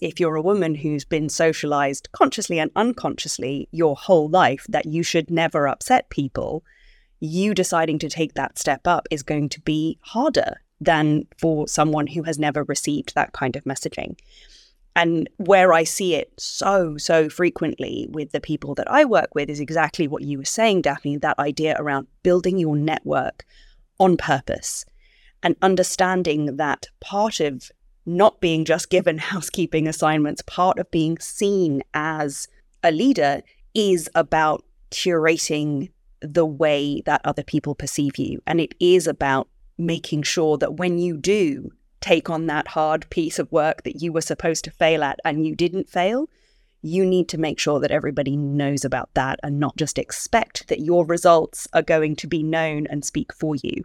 if you're a woman who's been socialized consciously and unconsciously your whole life that you should never upset people, you deciding to take that step up is going to be harder than for someone who has never received that kind of messaging. And where I see it so, so frequently with the people that I work with is exactly what you were saying, Daphne that idea around building your network on purpose and understanding that part of not being just given housekeeping assignments, part of being seen as a leader is about curating the way that other people perceive you. And it is about making sure that when you do take on that hard piece of work that you were supposed to fail at and you didn't fail, you need to make sure that everybody knows about that and not just expect that your results are going to be known and speak for you.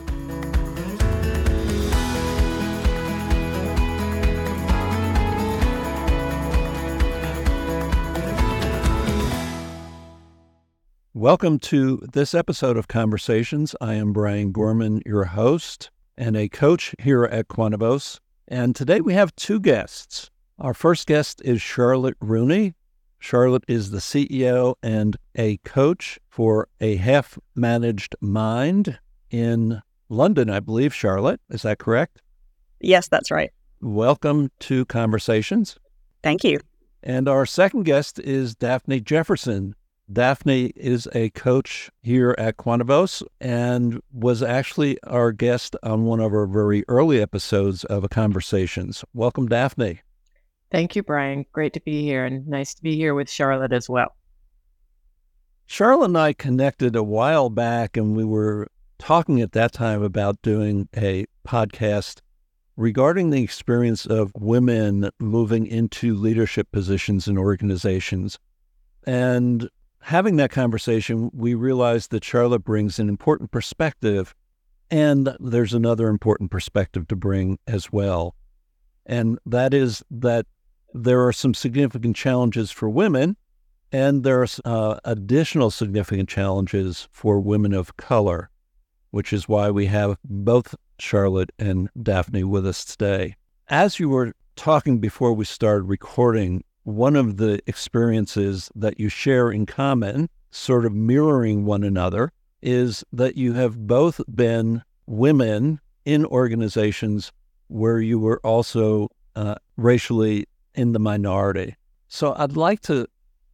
Welcome to this episode of Conversations. I am Brian Gorman, your host and a coach here at Quantuvos. And today we have two guests. Our first guest is Charlotte Rooney. Charlotte is the CEO and a coach for a half managed mind in London, I believe. Charlotte, is that correct? Yes, that's right. Welcome to Conversations. Thank you. And our second guest is Daphne Jefferson. Daphne is a coach here at Quantuvos and was actually our guest on one of our very early episodes of a Conversations. Welcome, Daphne. Thank you, Brian. Great to be here and nice to be here with Charlotte as well. Charlotte and I connected a while back, and we were talking at that time about doing a podcast regarding the experience of women moving into leadership positions in organizations. And having that conversation, we realized that Charlotte brings an important perspective, and there's another important perspective to bring as well. And that is that there are some significant challenges for women, and there are uh, additional significant challenges for women of color, which is why we have both Charlotte and Daphne with us today. As you were talking before we started recording, one of the experiences that you share in common, sort of mirroring one another, is that you have both been women in organizations where you were also uh, racially in the minority. So I'd like to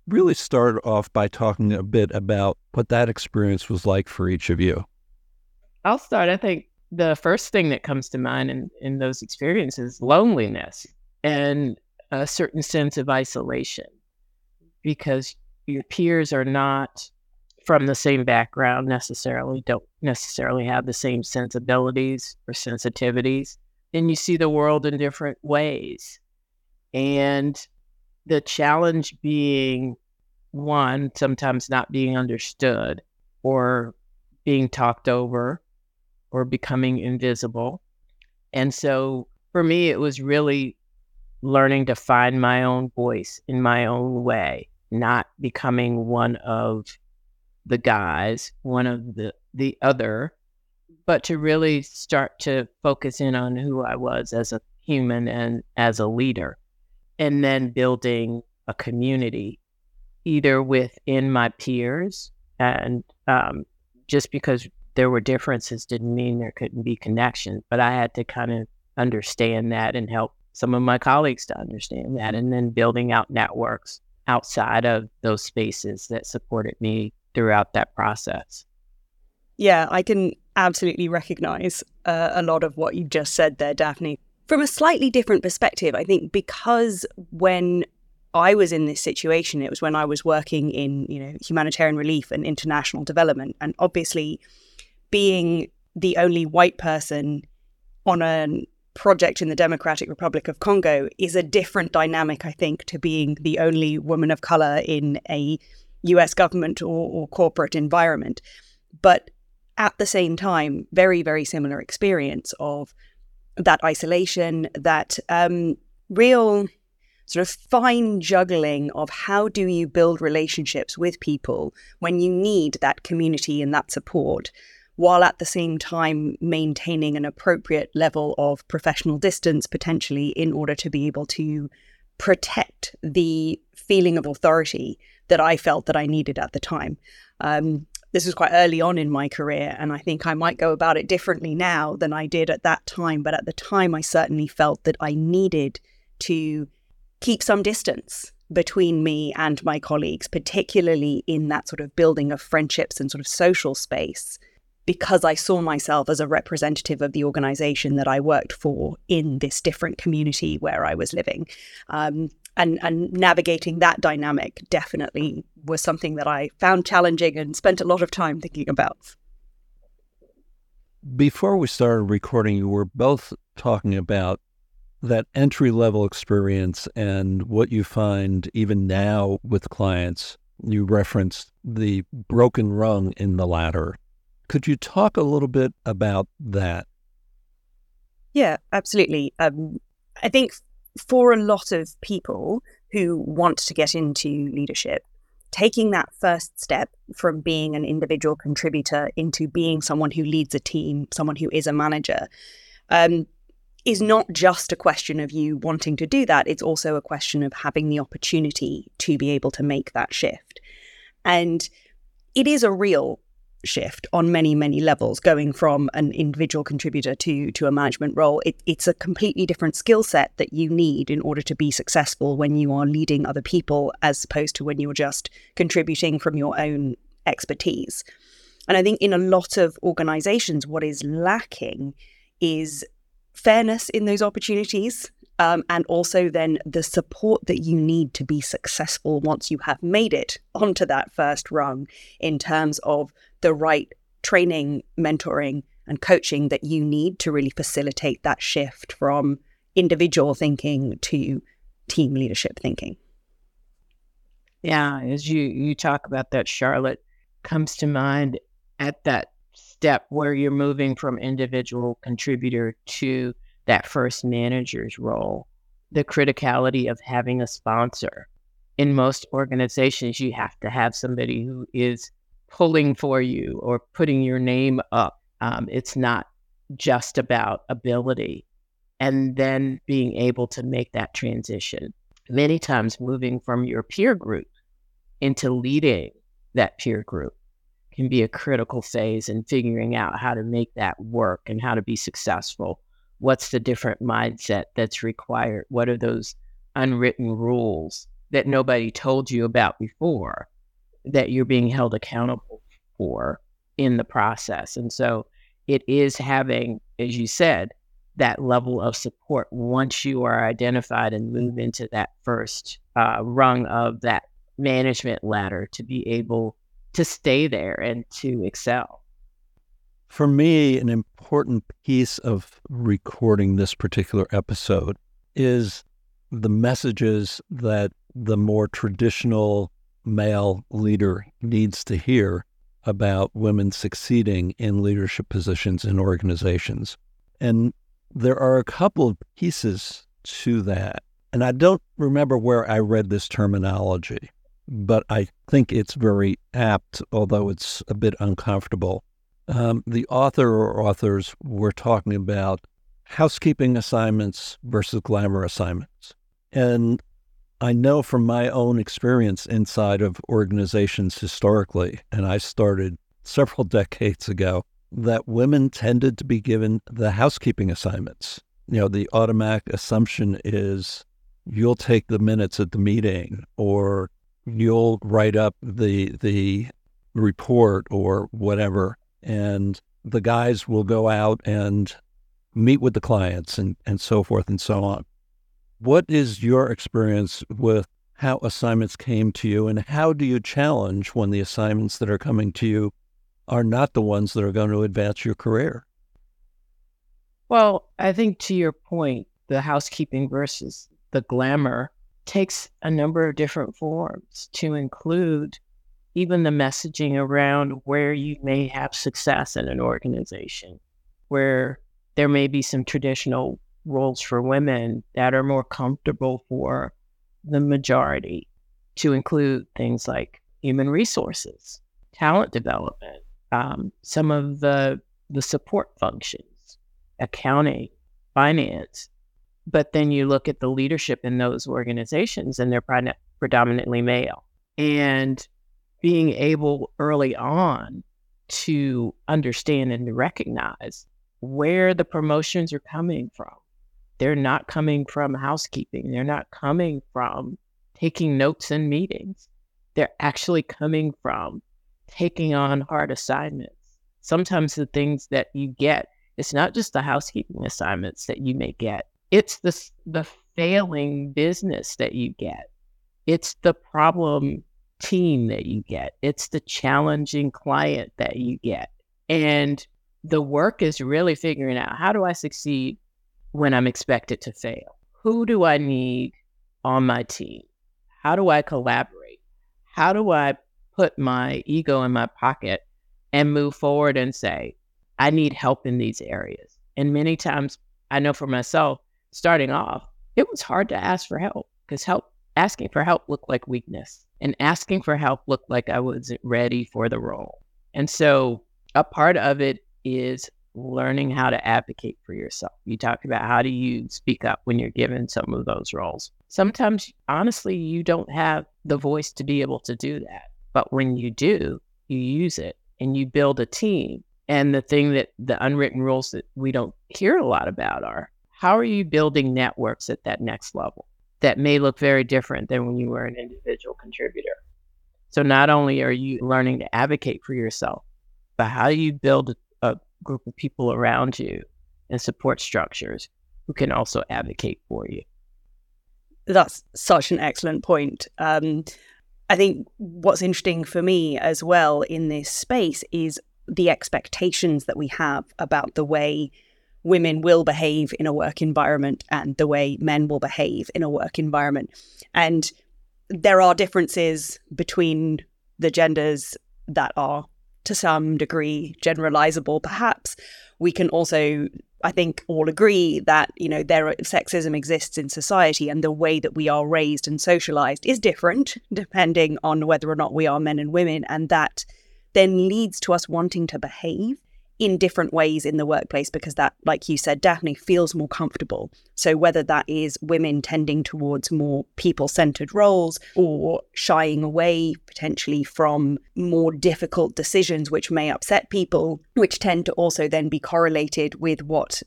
really start off by talking a bit about what that experience was like for each of you. I'll start. I think the first thing that comes to mind in, in those experiences loneliness. And a certain sense of isolation because your peers are not from the same background necessarily, don't necessarily have the same sensibilities or sensitivities. And you see the world in different ways. And the challenge being one, sometimes not being understood or being talked over or becoming invisible. And so for me, it was really learning to find my own voice in my own way, not becoming one of the guys, one of the the other, but to really start to focus in on who I was as a human and as a leader, and then building a community, either within my peers, and um, just because there were differences didn't mean there couldn't be connection, but I had to kind of understand that and help some of my colleagues to understand that, and then building out networks outside of those spaces that supported me throughout that process. Yeah, I can absolutely recognize uh, a lot of what you just said there, Daphne. From a slightly different perspective, I think because when I was in this situation, it was when I was working in, you know, humanitarian relief and international development. And obviously being the only white person on an project in the Democratic Republic of Congo is a different dynamic, I think, to being the only woman of color in a US government or, or corporate environment. But at the same time, very, very similar experience of that isolation, that um, real sort of fine juggling of how do you build relationships with people when you need that community and that support while at the same time maintaining an appropriate level of professional distance potentially in order to be able to protect the feeling of authority that I felt that I needed at the time. Um, this was quite early on in my career, and I think I might go about it differently now than I did at that time. But at the time, I certainly felt that I needed to keep some distance between me and my colleagues, particularly in that sort of building of friendships and sort of social space, because I saw myself as a representative of the organization that I worked for in this different community where I was living. Um, and, and navigating that dynamic definitely was something that I found challenging and spent a lot of time thinking about. Before we started recording, you were both talking about that entry level experience and what you find even now with clients. You referenced the broken rung in the ladder. Could you talk a little bit about that? Yeah, absolutely. Um, I think for a lot of people who want to get into leadership, taking that first step from being an individual contributor into being someone who leads a team, someone who is a manager, um, is not just a question of you wanting to do that. It's also a question of having the opportunity to be able to make that shift. And it is a real shift on many many levels going from an individual contributor to to a management role. It, it's a completely different skill set that you need in order to be successful when you are leading other people as opposed to when you're just contributing from your own expertise. And i think in a lot of organizations what is lacking is fairness in those opportunities um, and also then the support that you need to be successful once you have made it onto that first rung in terms of the right training, mentoring, and coaching that you need to really facilitate that shift from individual thinking to team leadership thinking. Yeah, as you you talk about that, Charlotte comes to mind at that step where you're moving from individual contributor to that first manager's role, the criticality of having a sponsor. In most organizations, you have to have somebody who is pulling for you or putting your name up. Um, it's not just about ability. And then being able to make that transition. Many times, moving from your peer group into leading that peer group can be a critical phase in figuring out how to make that work and how to be successful. What's the different mindset that's required? What are those unwritten rules that nobody told you about before that you're being held accountable for in the process. And so it is having, as you said, that level of support once you are identified and move into that first uh, rung of that management ladder to be able to stay there and to excel. For me, an important piece of recording this particular episode is the messages that the more traditional male leader needs to hear about women succeeding in leadership positions in organizations. And there are a couple of pieces to that. And I don't remember where I read this terminology, but I think it's very apt, although it's a bit uncomfortable. Um, the author or authors were talking about housekeeping assignments versus glamour assignments. And I know from my own experience inside of organizations historically, and I started several decades ago, that women tended to be given the housekeeping assignments. You know, the automatic assumption is you'll take the minutes at the meeting or you'll write up the the report or whatever and the guys will go out and meet with the clients and, and so forth and so on. What is your experience with how assignments came to you, and how do you challenge when the assignments that are coming to you are not the ones that are going to advance your career? Well, I think to your point, the housekeeping versus the glamour takes a number of different forms to include even the messaging around where you may have success in an organization, where there may be some traditional roles for women that are more comfortable for the majority, to include things like human resources, talent development, um, some of the the support functions, accounting, finance. But then you look at the leadership in those organizations, and they're predominantly male. And being able early on to understand and to recognize where the promotions are coming from. They're not coming from housekeeping. They're not coming from taking notes in meetings. They're actually coming from taking on hard assignments. Sometimes the things that you get, it's not just the housekeeping assignments that you may get. It's the the failing business that you get. It's the problem team that you get. It's the challenging client that you get. And the work is really figuring out how do I succeed when I'm expected to fail? Who do I need on my team? How do I collaborate? How do I put my ego in my pocket and move forward and say, I need help in these areas? And many times, I know for myself, starting off, it was hard to ask for help because help asking for help looked like weakness and asking for help looked like I wasn't ready for the role. And so a part of it is learning how to advocate for yourself. You talked about how do you speak up when you're given some of those roles. Sometimes, honestly, you don't have the voice to be able to do that. But when you do, you use it and you build a team. And the thing that the unwritten rules that we don't hear a lot about are how are you building networks at that next level that may look very different than when you were an individual contributor? So not only are you learning to advocate for yourself, but how do you build group of people around you and support structures who can also advocate for you. That's such an excellent point. Um, I think what's interesting for me as well in this space is the expectations that we have about the way women will behave in a work environment and the way men will behave in a work environment. And there are differences between the genders that are to some degree generalizable perhaps. We can also i think all agree that you know there sexism exists in society and the way that we are raised and socialized is different depending on whether or not we are men and women and that then leads to us wanting to behave in different ways in the workplace because that, like you said, Daphne feels more comfortable. So, whether that is women tending towards more people centered roles or shying away potentially from more difficult decisions which may upset people, which tend to also then be correlated with what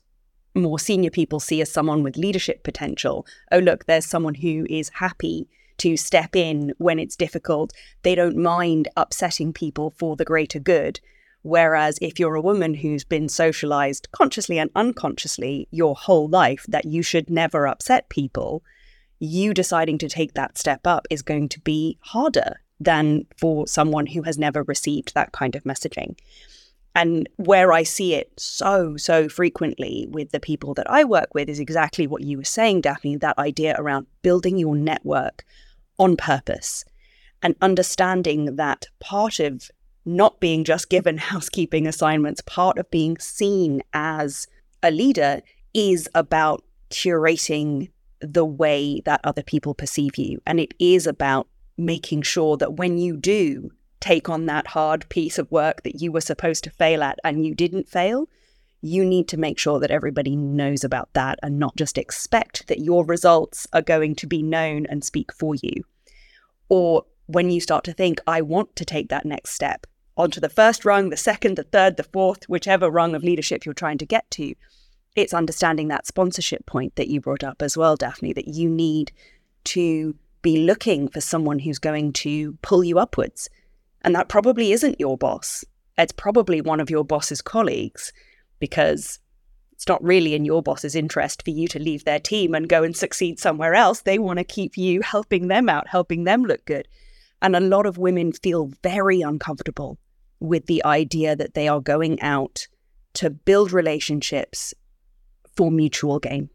more senior people see as someone with leadership potential. Oh, look, there's someone who is happy to step in when it's difficult. They don't mind upsetting people for the greater good. Whereas if you're a woman who's been socialized consciously and unconsciously your whole life that you should never upset people, you deciding to take that step up is going to be harder than for someone who has never received that kind of messaging. And where I see it so, so frequently with the people that I work with is exactly what you were saying, Daphne that idea around building your network on purpose and understanding that part of not being just given housekeeping assignments, part of being seen as a leader is about curating the way that other people perceive you. And it is about making sure that when you do take on that hard piece of work that you were supposed to fail at and you didn't fail, you need to make sure that everybody knows about that and not just expect that your results are going to be known and speak for you. Or when you start to think, I want to take that next step, onto the first rung, the second, the third, the fourth, whichever rung of leadership you're trying to get to. It's understanding that sponsorship point that you brought up as well, Daphne, that you need to be looking for someone who's going to pull you upwards. And that probably isn't your boss. It's probably one of your boss's colleagues because it's not really in your boss's interest for you to leave their team and go and succeed somewhere else. They want to keep you helping them out, helping them look good. And a lot of women feel very uncomfortable with the idea that they are going out to build relationships for mutual gain.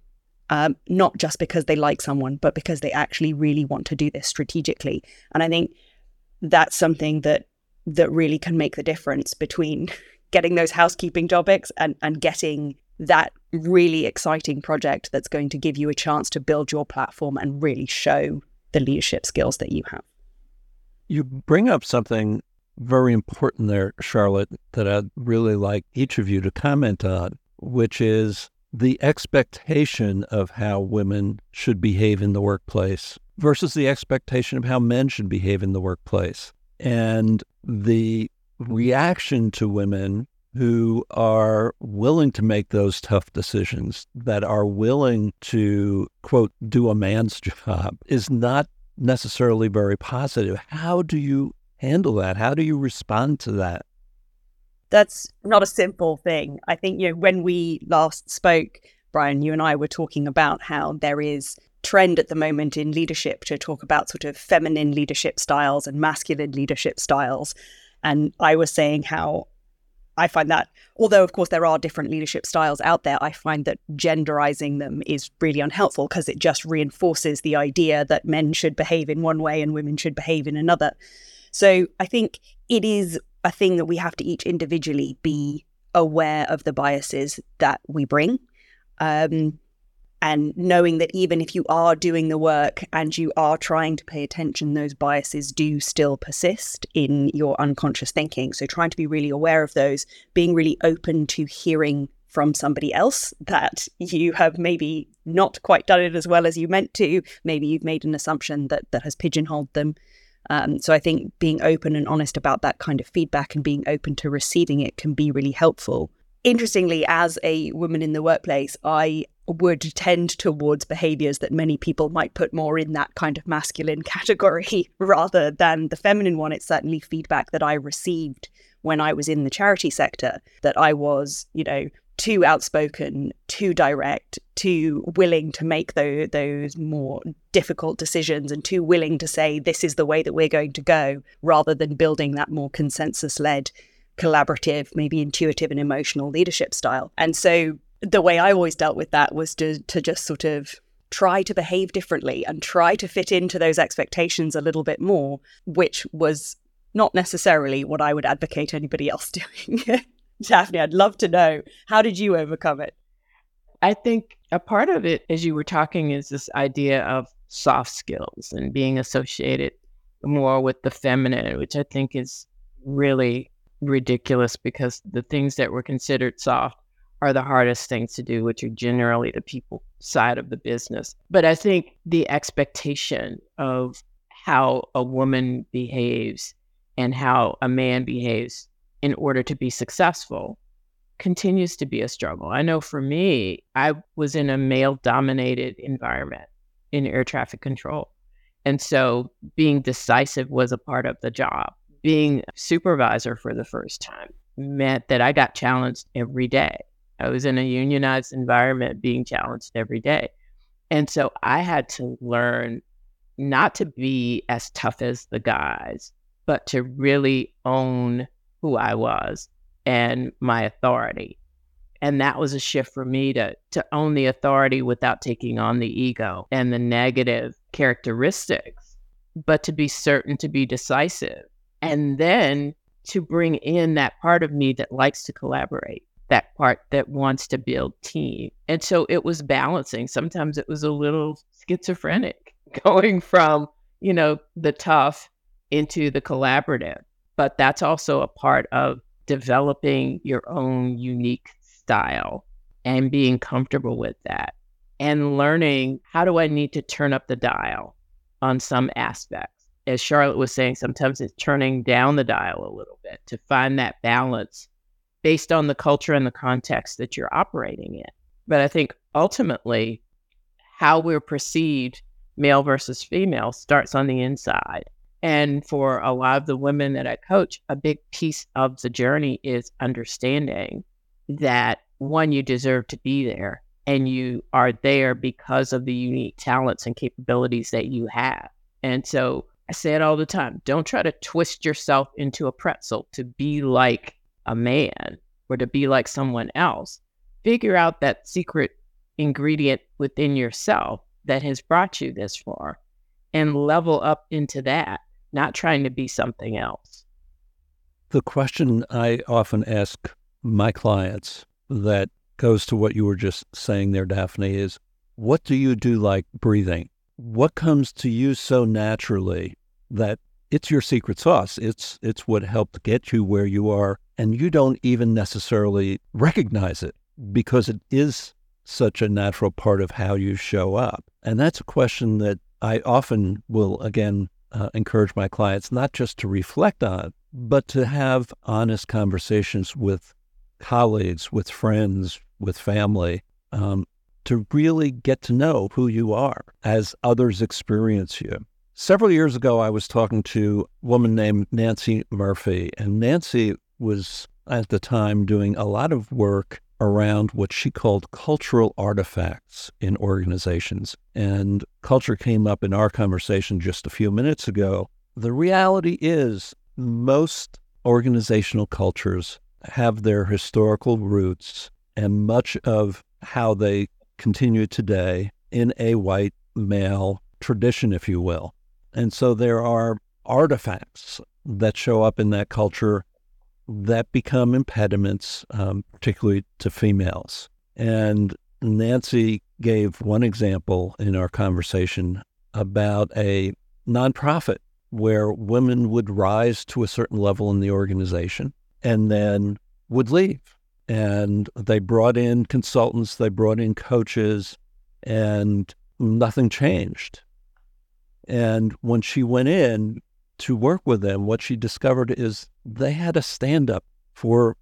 Um, not just because they like someone, but because they actually really want to do this strategically. And I think that's something that that really can make the difference between getting those housekeeping topics and, and getting that really exciting project that's going to give you a chance to build your platform and really show the leadership skills that you have. You bring up something very important there, Charlotte, that I'd really like each of you to comment on, which is the expectation of how women should behave in the workplace versus the expectation of how men should behave in the workplace. And the reaction to women who are willing to make those tough decisions, that are willing to, quote, do a man's job, is not necessarily very positive. How do you handle that? How do you respond to that? That's not a simple thing. I think, you know, when we last spoke, Brian, you and I were talking about how there is trend at the moment in leadership to talk about sort of feminine leadership styles and masculine leadership styles. And I was saying how I find that, although of course there are different leadership styles out there, I find that genderizing them is really unhelpful because it just reinforces the idea that men should behave in one way and women should behave in another. So I think it is a thing that we have to each individually be aware of the biases that we bring. Um, and knowing that even if you are doing the work and you are trying to pay attention, those biases do still persist in your unconscious thinking. So, trying to be really aware of those, being really open to hearing from somebody else that you have maybe not quite done it as well as you meant to. Maybe you've made an assumption that that has pigeonholed them. Um, so I think being open and honest about that kind of feedback and being open to receiving it can be really helpful. Interestingly, as a woman in the workplace, I would tend towards behaviors that many people might put more in that kind of masculine category rather than the feminine one. It's certainly feedback that I received when I was in the charity sector that I was, you know, too outspoken, too direct, too willing to make those, those more difficult decisions and too willing to say, this is the way that we're going to go, rather than building that more consensus led, collaborative, maybe intuitive and emotional leadership style. And so the way I always dealt with that was to to just sort of try to behave differently and try to fit into those expectations a little bit more, which was not necessarily what I would advocate anybody else doing. Daphne, I'd love to know how did you overcome it? I think a part of it, as you were talking, is this idea of soft skills and being associated more with the feminine, which I think is really ridiculous because the things that were considered soft are the hardest things to do, which are generally the people side of the business. But I think the expectation of how a woman behaves and how a man behaves in order to be successful continues to be a struggle. I know for me, I was in a male dominated environment in air traffic control. And so being decisive was a part of the job. Being supervisor for the first time meant that I got challenged every day. I was in a unionized environment being challenged every day. And so I had to learn not to be as tough as the guys, but to really own who I was and my authority. And that was a shift for me to to own the authority without taking on the ego and the negative characteristics, but to be certain to be decisive. And then to bring in that part of me that likes to collaborate that part that wants to build team. And so it was balancing. Sometimes it was a little schizophrenic going from, you know, the tough into the collaborative. But that's also a part of developing your own unique style and being comfortable with that and learning how do I need to turn up the dial on some aspects. As Charlotte was saying, sometimes it's turning down the dial a little bit to find that balance based on the culture and the context that you're operating in. But I think ultimately, how we're perceived, male versus female, starts on the inside. And for a lot of the women that I coach, a big piece of the journey is understanding that one, you deserve to be there and you are there because of the unique talents and capabilities that you have. And so I say it all the time don't try to twist yourself into a pretzel to be like a man or to be like someone else, figure out that secret ingredient within yourself that has brought you this far and level up into that, not trying to be something else. The question I often ask my clients that goes to what you were just saying there, Daphne, is what do you do like breathing? What comes to you so naturally that it's your secret sauce? It's it's what helped get you where you are, and you don't even necessarily recognize it because it is such a natural part of how you show up. And that's a question that I often will again uh, encourage my clients not just to reflect on, but to have honest conversations with colleagues, with friends, with family, um, to really get to know who you are as others experience you. Several years ago, I was talking to a woman named Nancy Murphy, and Nancy was at the time doing a lot of work around what she called cultural artifacts in organizations. And culture came up in our conversation just a few minutes ago. The reality is, most organizational cultures have their historical roots and much of how they continue today in a white male tradition, if you will. And so there are artifacts that show up in that culture that become impediments, um, particularly to females. And Nancy gave one example in our conversation about a nonprofit where women would rise to a certain level in the organization and then would leave. And they brought in consultants, they brought in coaches, and nothing changed. And when she went in to work with them, what she discovered is they had a stand up for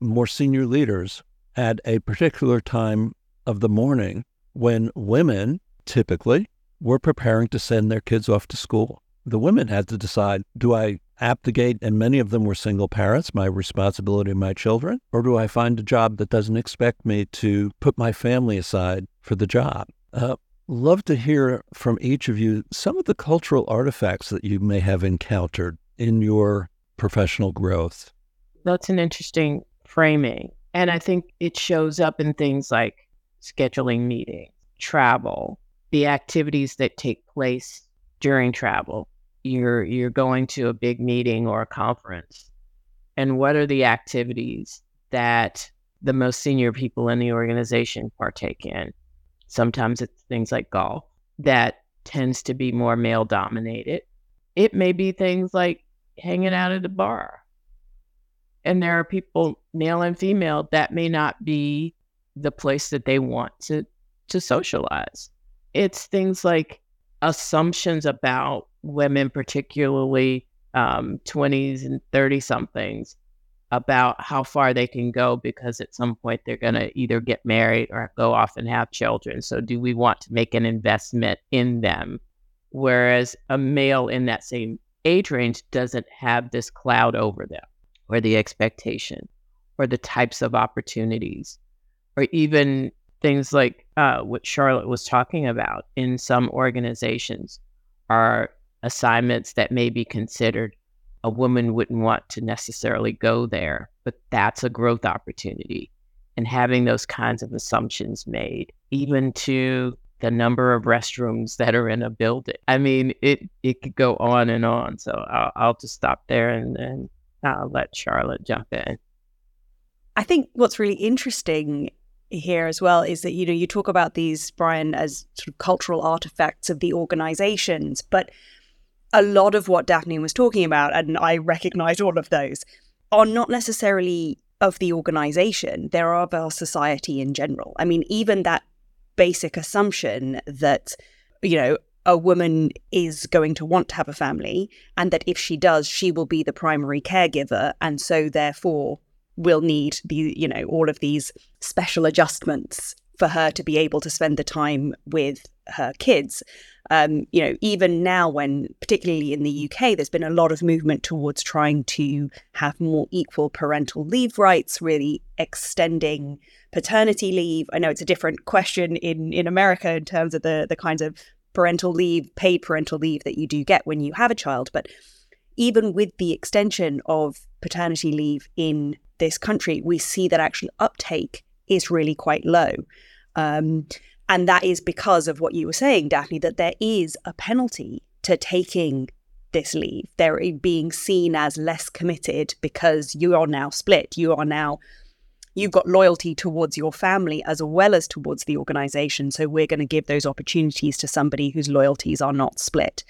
more senior leaders at a particular time of the morning when women typically were preparing to send their kids off to school. The women had to decide do I abdicate, and many of them were single parents, my responsibility of my children, or do I find a job that doesn't expect me to put my family aside for the job? Uh, love to hear from each of you some of the cultural artifacts that you may have encountered in your professional growth. That's an interesting framing. And I think it shows up in things like scheduling meetings, travel, the activities that take place during travel. You're you're going to a big meeting or a conference. And what are the activities that the most senior people in the organization partake in? Sometimes it's things like golf that tends to be more male dominated. It may be things like hanging out at a bar. And there are people, male and female, that may not be the place that they want to to socialize. It's things like assumptions about women, particularly um, 20s and 30 somethings, about how far they can go because at some point they're going to either get married or go off and have children. So, do we want to make an investment in them? Whereas a male in that same age range doesn't have this cloud over them or the expectation or the types of opportunities or even things like uh, what Charlotte was talking about in some organizations are assignments that may be considered a woman wouldn't want to necessarily go there, but that's a growth opportunity. And having those kinds of assumptions made, even to the number of restrooms that are in a building. I mean, it it could go on and on. So I'll, I'll just stop there and then I'll let Charlotte jump in. I think what's really interesting here as well is that you know you talk about these Brian as sort of cultural artifacts of the organizations, but a lot of what Daphne was talking about, and I recognize all of those, are not necessarily of the organization. They're of our society in general. I mean, even that basic assumption that, you know, a woman is going to want to have a family and that if she does, she will be the primary caregiver. And so, therefore, will need the, you know, all of these special adjustments for her to be able to spend the time with her kids. Um, you know, even now, when particularly in the UK, there's been a lot of movement towards trying to have more equal parental leave rights, really extending paternity leave. I know it's a different question in in America in terms of the the kinds of parental leave, paid parental leave that you do get when you have a child, but even with the extension of paternity leave in this country, we see that actually uptake is really quite low. Um, and that is because of what you were saying, Daphne, that there is a penalty to taking this leave. They're being seen as less committed because you are now split. You are now you've got loyalty towards your family as well as towards the organization. So we're going to give those opportunities to somebody whose loyalties are not split.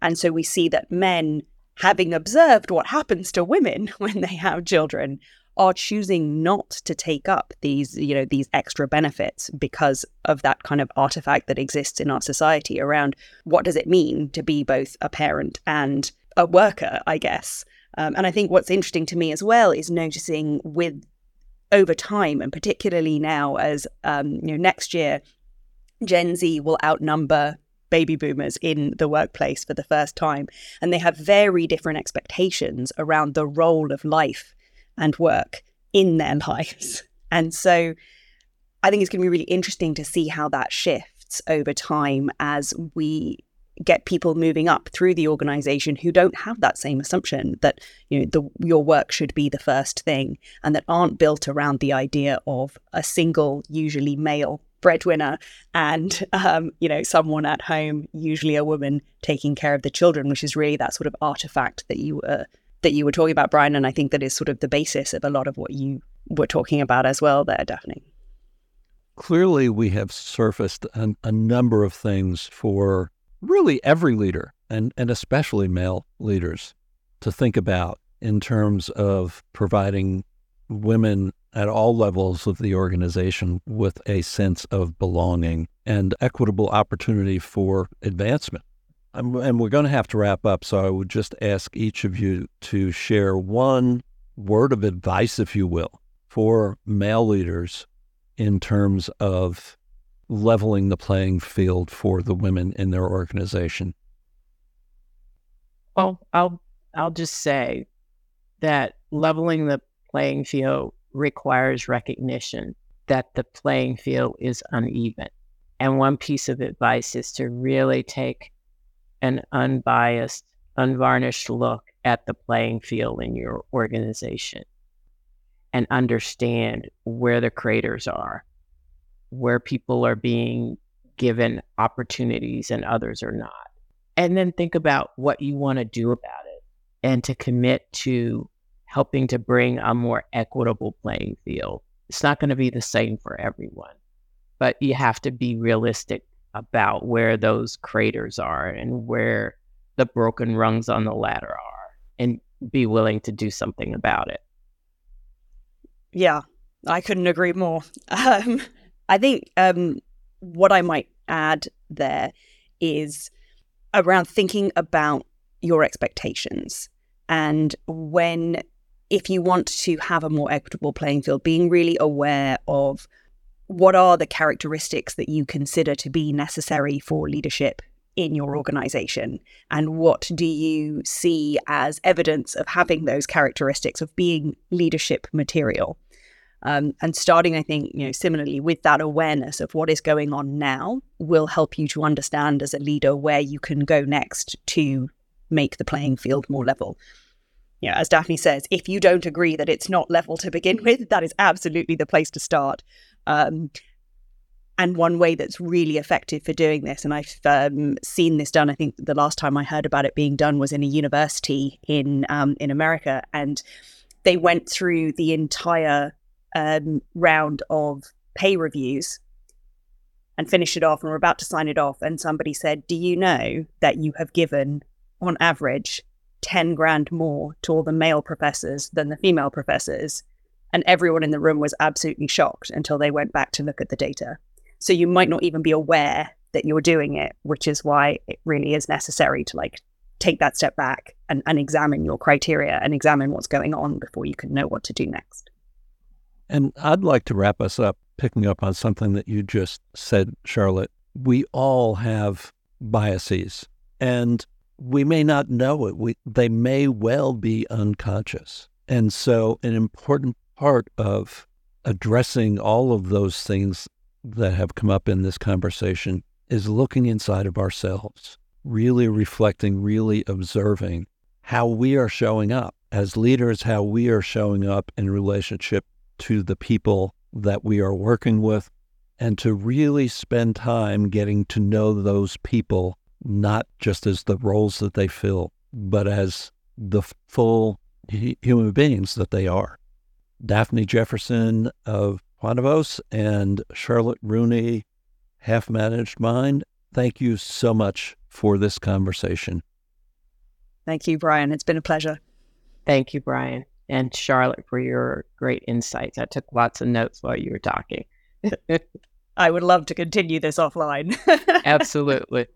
And so we see that men, having observed what happens to women when they have children, are choosing not to take up these, you know, these extra benefits because of that kind of artifact that exists in our society around what does it mean to be both a parent and a worker, I guess. Um, and I think what's interesting to me as well is noticing with over time, and particularly now as um, you know, next year, Gen Z will outnumber baby boomers in the workplace for the first time, and they have very different expectations around the role of life and work in their lives. And so, I think it's going to be really interesting to see how that shifts over time as we get people moving up through the organization who don't have that same assumption that you know the, your work should be the first thing and that aren't built around the idea of a single usually male breadwinner and um, you know someone at home usually a woman taking care of the children which is really that sort of artifact that you were that you were talking about brian and i think that is sort of the basis of a lot of what you were talking about as well there daphne clearly we have surfaced a, a number of things for really every leader, and, and especially male leaders, to think about in terms of providing women at all levels of the organization with a sense of belonging and equitable opportunity for advancement. And we're going to have to wrap up, so I would just ask each of you to share one word of advice, if you will, for male leaders in terms of leveling the playing field for the women in their organization? Well, I'll I'll just say that leveling the playing field requires recognition that the playing field is uneven. And one piece of advice is to really take an unbiased, unvarnished look at the playing field in your organization and understand where the creators are where people are being given opportunities and others are not. And then think about what you want to do about it and to commit to helping to bring a more equitable playing field. It's not going to be the same for everyone, but you have to be realistic about where those craters are and where the broken rungs on the ladder are and be willing to do something about it. Yeah, I couldn't agree more. Um, I think um, what I might add there is around thinking about your expectations and when if you want to have a more equitable playing field being really aware of what are the characteristics that you consider to be necessary for leadership in your organization and what do you see as evidence of having those characteristics of being leadership material um, and starting, I think, you know, similarly with that awareness of what is going on now will help you to understand as a leader where you can go next to make the playing field more level. You know, as Daphne says, if you don't agree that it's not level to begin with, that is absolutely the place to start. Um, and one way that's really effective for doing this, and I've um, seen this done. I think the last time I heard about it being done was in a university in um, in America, and they went through the entire um, round of pay reviews and finished it off and we're about to sign it off and somebody said do you know that you have given on average 10 grand more to all the male professors than the female professors and everyone in the room was absolutely shocked until they went back to look at the data so you might not even be aware that you're doing it which is why it really is necessary to like take that step back and, and examine your criteria and examine what's going on before you can know what to do next and I'd like to wrap us up picking up on something that you just said, Charlotte. We all have biases, and we may not know it. We, they may well be unconscious. And so, an important part of addressing all of those things that have come up in this conversation is looking inside of ourselves, really reflecting, really observing how we are showing up as leaders, how we are showing up in relationship to the people that we are working with and to really spend time getting to know those people, not just as the roles that they fill, but as the full human beings that they are. Daphne Jefferson of Quantuvos and Charlotte Rooney, Half Managed Mind, thank you so much for this conversation. Thank you, Brian. It's been a pleasure. Thank you, Brian. And Charlotte, for your great insights. I took lots of notes while you were talking. I would love to continue this offline. Absolutely.